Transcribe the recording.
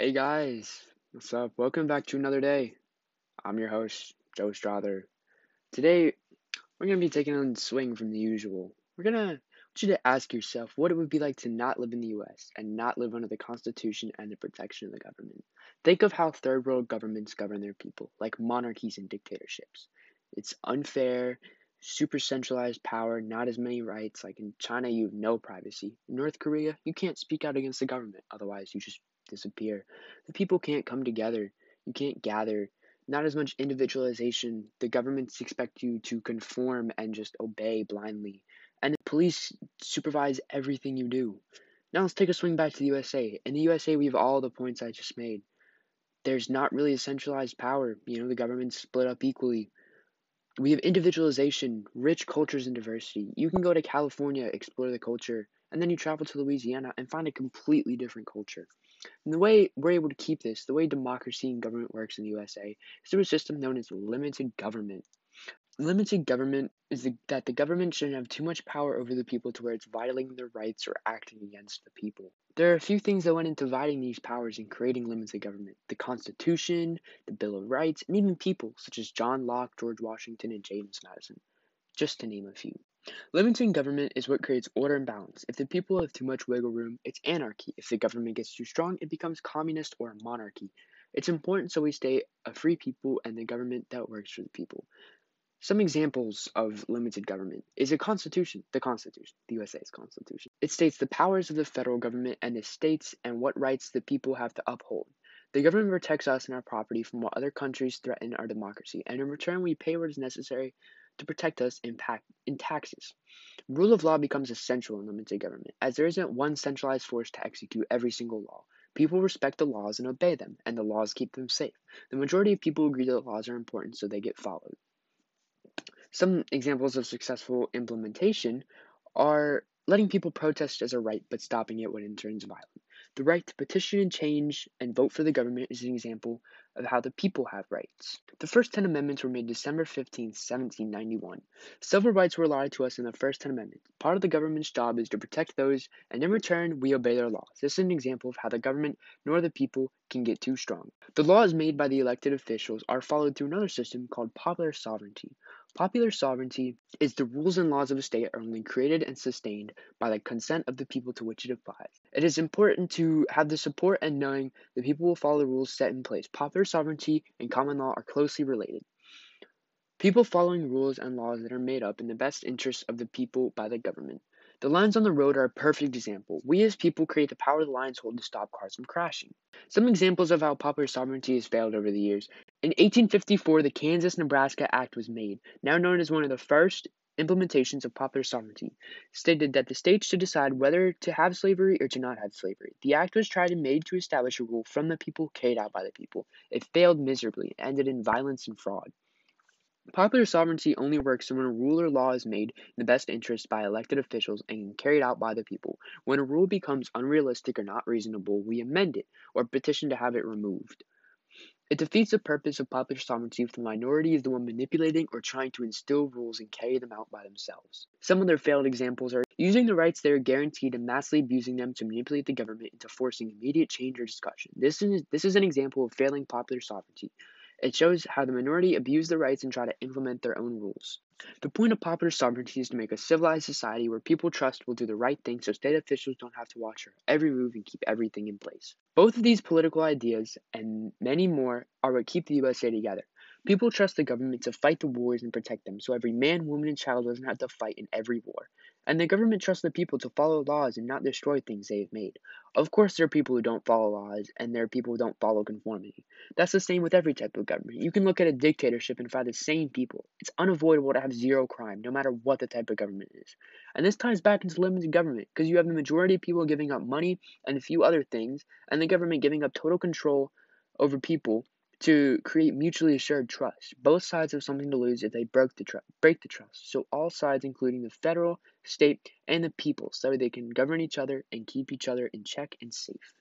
Hey guys, what's up? Welcome back to another day. I'm your host, Joe Strother. Today, we're going to be taking a swing from the usual. We're going to want you to ask yourself what it would be like to not live in the US and not live under the Constitution and the protection of the government. Think of how third world governments govern their people, like monarchies and dictatorships. It's unfair, super centralized power, not as many rights. Like in China, you have no privacy. In North Korea, you can't speak out against the government, otherwise, you just disappear. The people can't come together. You can't gather. Not as much individualization. The governments expect you to conform and just obey blindly. And the police supervise everything you do. Now let's take a swing back to the USA. In the USA, we have all the points I just made. There's not really a centralized power. You know, the government's split up equally. We have individualization, rich cultures, and diversity. You can go to California, explore the culture, and then you travel to Louisiana and find a completely different culture. And the way we're able to keep this, the way democracy and government works in the USA, is through a system known as limited government. Limited government is the, that the government shouldn't have too much power over the people to where it's violating their rights or acting against the people. There are a few things that went into dividing these powers and creating limited government the Constitution, the Bill of Rights, and even people such as John Locke, George Washington, and James Madison, just to name a few. Limiting government is what creates order and balance. If the people have too much wiggle room, it's anarchy. If the government gets too strong, it becomes communist or monarchy. It's important so we stay a free people and the government that works for the people. Some examples of limited government is a constitution, the Constitution, the USA's Constitution. It states the powers of the federal government and the states and what rights the people have to uphold. The government protects us and our property from what other countries threaten our democracy, and in return, we pay what is necessary to protect us in, in taxes. Rule of law becomes essential in limited government, as there isn't one centralized force to execute every single law. People respect the laws and obey them, and the laws keep them safe. The majority of people agree that laws are important, so they get followed. Some examples of successful implementation are letting people protest as a right, but stopping it when it turns violent. The right to petition and change and vote for the government is an example of how the people have rights. The first 10 amendments were made December 15, 1791. Civil rights were allotted to us in the first 10 amendments. Part of the government's job is to protect those, and in return, we obey their laws. This is an example of how the government nor the people can get too strong. The laws made by the elected officials are followed through another system called popular sovereignty. Popular sovereignty is the rules and laws of a state are only created and sustained by the consent of the people to which it applies. It is important to have the support and knowing the people will follow the rules set in place. Popular sovereignty and common law are closely related. People following rules and laws that are made up in the best interests of the people by the government. The lines on the road are a perfect example. We as people create the power the lines hold to stop cars from crashing. Some examples of how popular sovereignty has failed over the years. In 1854, the Kansas Nebraska Act was made, now known as one of the first implementations of popular sovereignty, stated that the states should decide whether to have slavery or to not have slavery. The act was tried and made to establish a rule from the people carried out by the people. It failed miserably ended in violence and fraud. Popular sovereignty only works when a rule or law is made in the best interest by elected officials and carried out by the people. When a rule becomes unrealistic or not reasonable, we amend it or petition to have it removed. It defeats the purpose of popular sovereignty if the minority is the one manipulating or trying to instill rules and carry them out by themselves. Some of their failed examples are using the rights they are guaranteed and massively abusing them to manipulate the government into forcing immediate change or discussion. This is, this is an example of failing popular sovereignty. It shows how the minority abuse their rights and try to implement their own rules. The point of popular sovereignty is to make a civilized society where people trust will do the right thing so state officials don't have to watch their every move and keep everything in place. Both of these political ideas and many more are what keep the USA together. People trust the government to fight the wars and protect them so every man, woman, and child doesn't have to fight in every war. And the government trusts the people to follow laws and not destroy things they have made. Of course, there are people who don't follow laws, and there are people who don't follow conformity. That's the same with every type of government. You can look at a dictatorship and find the same people. It's unavoidable to have zero crime, no matter what the type of government is. And this ties back into limited government, because you have the majority of people giving up money and a few other things, and the government giving up total control over people to create mutually assured trust. Both sides have something to lose if they broke the tr- break the trust. So all sides, including the federal, state, and the people, so they can govern each other and keep each other in check and safe.